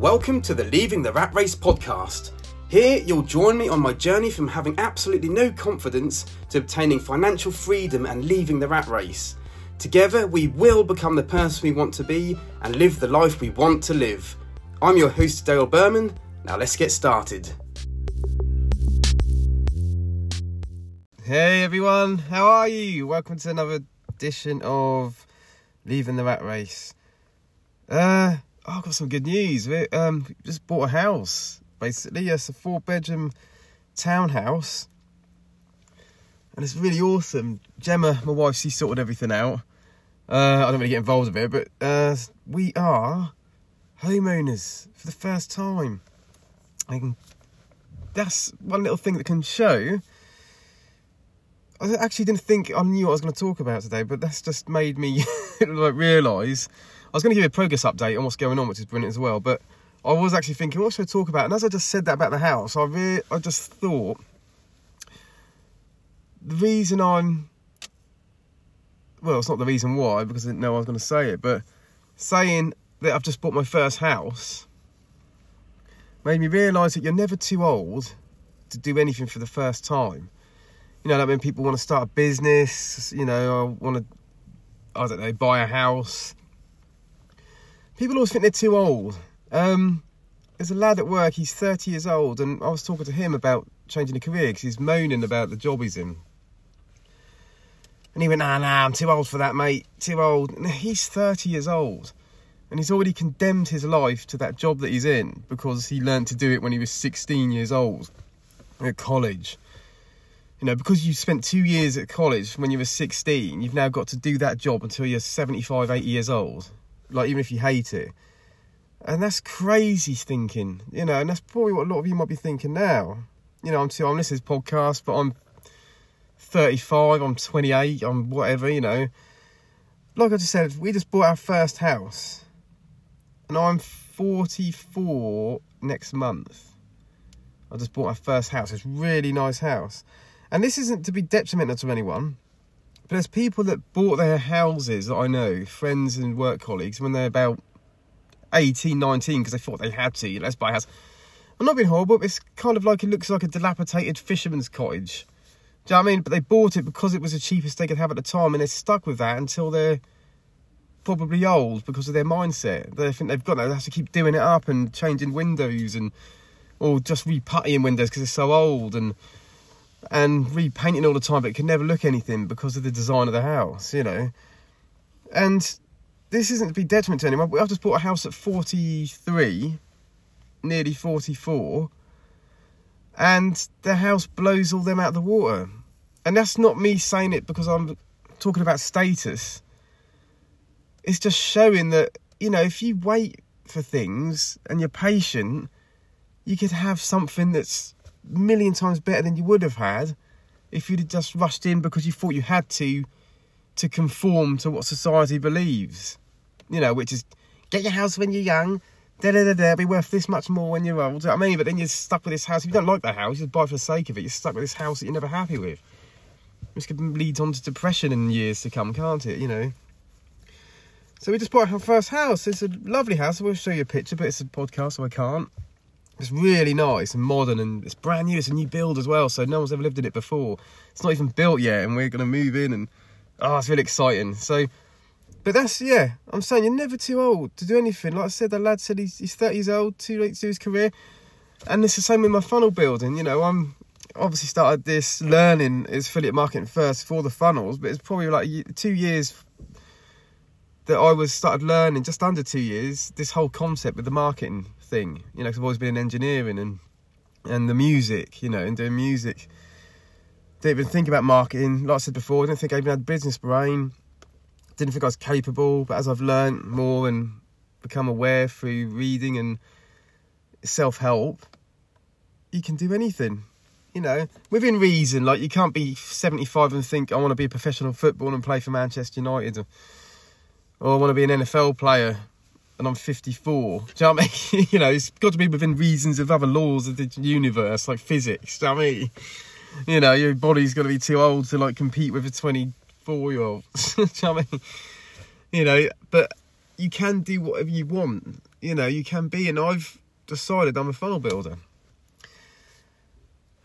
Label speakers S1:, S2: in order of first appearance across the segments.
S1: Welcome to the Leaving the Rat Race podcast. Here, you'll join me on my journey from having absolutely no confidence to obtaining financial freedom and leaving the rat race. Together, we will become the person we want to be and live the life we want to live. I'm your host, Dale Berman. Now, let's get started. Hey everyone, how are you? Welcome to another edition of Leaving the Rat Race. Uh, oh, I've got some good news. We um, just bought a house basically. Yes, a four bedroom townhouse. And it's really awesome. Gemma, my wife, she sorted everything out. Uh, I don't really get involved with it, but uh, we are homeowners for the first time. And that's one little thing that can show. I actually didn't think I knew what I was going to talk about today, but that's just made me like realise. I was going to give you a progress update on what's going on, which is brilliant as well. But I was actually thinking, what should I talk about? And as I just said that about the house, I re- I just thought the reason I'm well, it's not the reason why because I didn't know I was going to say it, but saying that I've just bought my first house made me realise that you're never too old to do anything for the first time. You know, like when people want to start a business, you know, I want to, I don't know, buy a house. People always think they're too old. Um, there's a lad at work, he's 30 years old, and I was talking to him about changing a career because he's moaning about the job he's in. And he went, nah, nah, I'm too old for that, mate, too old. And he's 30 years old. And he's already condemned his life to that job that he's in because he learned to do it when he was 16 years old at college. You know, because you spent two years at college when you were 16, you've now got to do that job until you're 75, 80 years old. Like, even if you hate it. And that's crazy thinking, you know, and that's probably what a lot of you might be thinking now. You know, I'm too, I'm listening to this podcast, but I'm 35, I'm 28, I'm whatever, you know. Like I just said, we just bought our first house. And I'm 44 next month. I just bought my first house. It's a really nice house. And this isn't to be detrimental to anyone, but there's people that bought their houses that I know, friends and work colleagues, when they're about 18, 19 because they thought they had to. Let's buy a house. I'm not being horrible, but it's kind of like it looks like a dilapidated fisherman's cottage. Do you know what I mean? But they bought it because it was the cheapest they could have at the time, and they're stuck with that until they're probably old because of their mindset. They think they've got to have to keep doing it up and changing windows and or just reputtying windows because they're so old and and repainting all the time, but it can never look anything because of the design of the house, you know. And this isn't to be detriment to anyone, but I've just bought a house at 43, nearly 44, and the house blows all them out of the water. And that's not me saying it because I'm talking about status. It's just showing that, you know, if you wait for things and you're patient, you could have something that's million times better than you would have had if you'd just rushed in because you thought you had to to conform to what society believes. You know, which is get your house when you're young, da da da da, be worth this much more when you're old. I mean? But then you're stuck with this house. If you don't like that house, you just buy for the sake of it. You're stuck with this house that you're never happy with. This could lead on to depression in years to come, can't it? You know. So we just bought our first house. It's a lovely house. I will show you a picture, but it's a podcast, so I can't. It's really nice and modern, and it's brand new. It's a new build as well, so no one's ever lived in it before. It's not even built yet, and we're going to move in, and oh, it's really exciting. So but that's yeah. I'm saying you're never too old to do anything. Like I said, the lad said he's, he's 30 years old, too late to do his career, and it's the same with my funnel building. You know, I'm obviously started this learning affiliate marketing first for the funnels, but it's probably like two years that I was started learning, just under two years, this whole concept with the marketing thing. You know, cause I've always been in engineering and and the music, you know, and doing music. Didn't even think about marketing. Like I said before, I didn't think I even had business brain didn't think I was capable, but as I've learned more and become aware through reading and self help, you can do anything. You know, within reason. Like you can't be 75 and think I want to be a professional footballer and play for Manchester United, or I want to be an NFL player and I'm 54. Do you know what I mean? you know, it's got to be within reasons of other laws of the universe, like physics. Do you know what I mean? You know, your body's got to be too old to like compete with a 20 four year olds. I mean? You know, but you can do whatever you want. you know you can be. And I've decided I'm a funnel builder,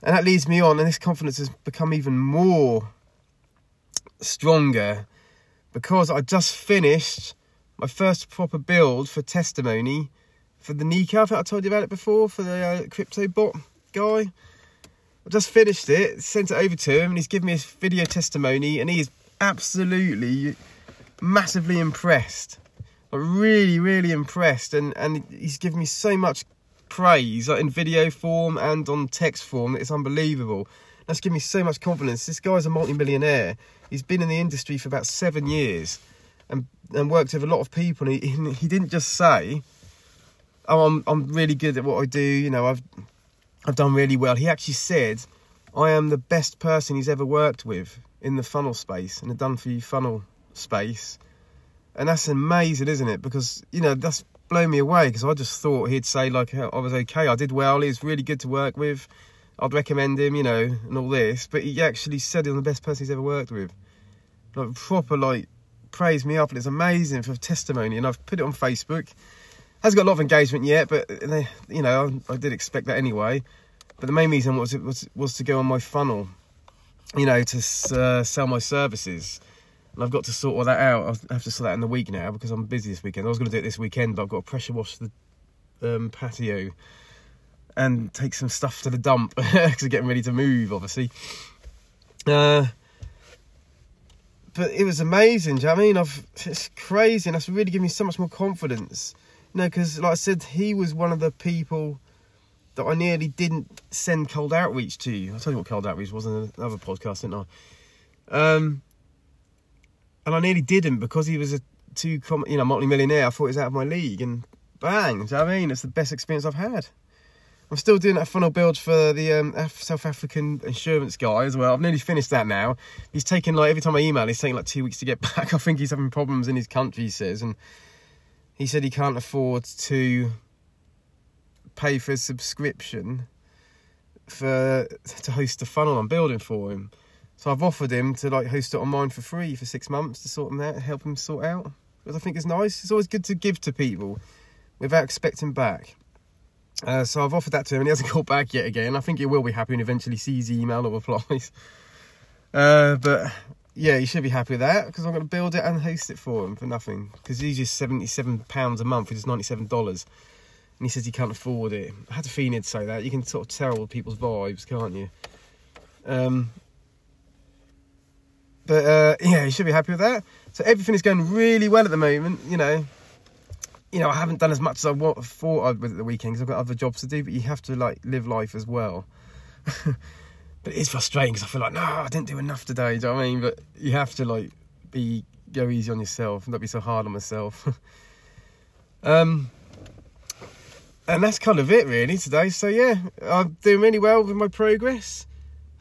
S1: and that leads me on. And this confidence has become even more stronger because I just finished my first proper build for testimony for the Nico. I think I told you about it before for the uh, crypto bot guy. I just finished it, sent it over to him, and he's given me his video testimony, and he is absolutely massively impressed. Like really, really impressed, and and he's given me so much praise, like in video form and on text form. It's unbelievable. That's given me so much confidence. This guy's a multi-millionaire. He's been in the industry for about seven years, and and worked with a lot of people. And he he didn't just say, "Oh, I'm I'm really good at what I do." You know, I've I've done really well. He actually said, I am the best person he's ever worked with in the funnel space, in the done for you funnel space. And that's amazing, isn't it? Because, you know, that's blown me away because I just thought he'd say, like, I was okay, I did well, he was really good to work with, I'd recommend him, you know, and all this. But he actually said I'm the best person he's ever worked with. Like, proper, like, praised me up, and it's amazing for testimony. And I've put it on Facebook Hasn't got a lot of engagement yet, but you know, I, I did expect that anyway. But the main reason was it was was to go on my funnel, you know, to uh, sell my services. And I've got to sort all that out. I have to sort that in the week now because I'm busy this weekend. I was going to do it this weekend, but I've got to pressure wash the um, patio and take some stuff to the dump because I'm getting ready to move, obviously. Uh, but it was amazing. Do you know I mean? I've, it's crazy, and that's really given me so much more confidence. No, because like I said, he was one of the people that I nearly didn't send cold outreach to. I'll tell you what cold outreach was in another podcast, didn't I? Um, and I nearly didn't because he was a too com- you know multi-millionaire. I thought he was out of my league, and bang! Do you know I mean? It's the best experience I've had. I'm still doing that funnel build for the um, South African insurance guy as well. I've nearly finished that now. He's taking like every time I email, he's taking like two weeks to get back. I think he's having problems in his country, he says, and he said he can't afford to pay for a subscription for to host a funnel I'm building for him. So I've offered him to like host it on mine for free for six months to sort him out, help him sort out. Because I think it's nice. It's always good to give to people without expecting back. Uh, so I've offered that to him, and he hasn't called back yet. Again, I think he will be happy and eventually sees the email or replies. Uh, but yeah, he should be happy with that because I'm going to build it and host it for him for nothing. Because he's just £77 a month, which is $97. And he says he can't afford it. I had a feeling he'd say that. You can sort of tell people's vibes, can't you? Um, but uh, yeah, he should be happy with that. So everything is going really well at the moment. You know, you know, I haven't done as much as I thought I'd at the weekend because I've got other jobs to do. But you have to like live life as well. but it's frustrating because I feel like, no, I didn't do enough today. Do you know what I mean? But you have to like be go easy on yourself and not be so hard on myself. um, and that's kind of it really today. So yeah, I'm doing really well with my progress.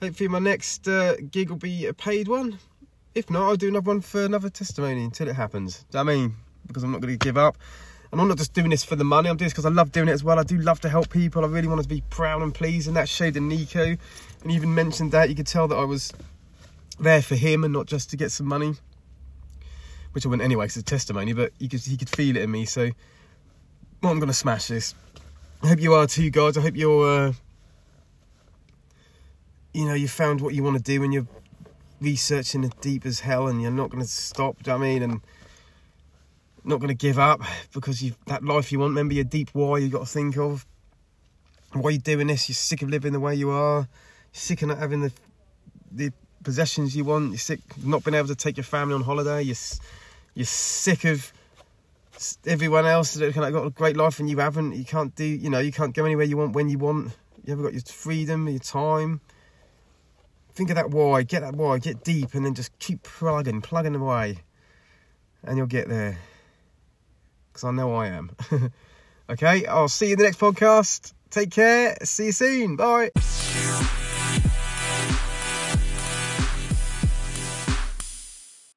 S1: Hopefully my next uh, gig will be a paid one. If not, I'll do another one for another testimony until it happens. Do I mean, because I'm not going to give up. And I'm not just doing this for the money, I'm doing this because I love doing it as well. I do love to help people. I really want to be proud and pleased, and that showed in Nico. And even mentioned that, you could tell that I was there for him and not just to get some money. Which I wouldn't anyway, it's a testimony, but he could, he could feel it in me. So, well, I'm going to smash this. I hope you are too, guys. I hope you're, uh, you know, you found what you want to do and you're researching it deep as hell and you're not going to stop, do you know I mean? And not going to give up because you that life you want. Remember your deep why you got to think of. Why are you doing this? You're sick of living the way you are. You're sick of not having the the possessions you want. You're sick of not being able to take your family on holiday. You're you're sick of everyone else that kind of got a great life and you haven't. You can't do. You know. You can't go anywhere you want when you want. You haven't got your freedom, your time. Think of that why. Get that why. Get deep, and then just keep plugging, plugging away, and you'll get there because I know I am. okay, I'll see you in the next podcast. Take care. See you soon. Bye.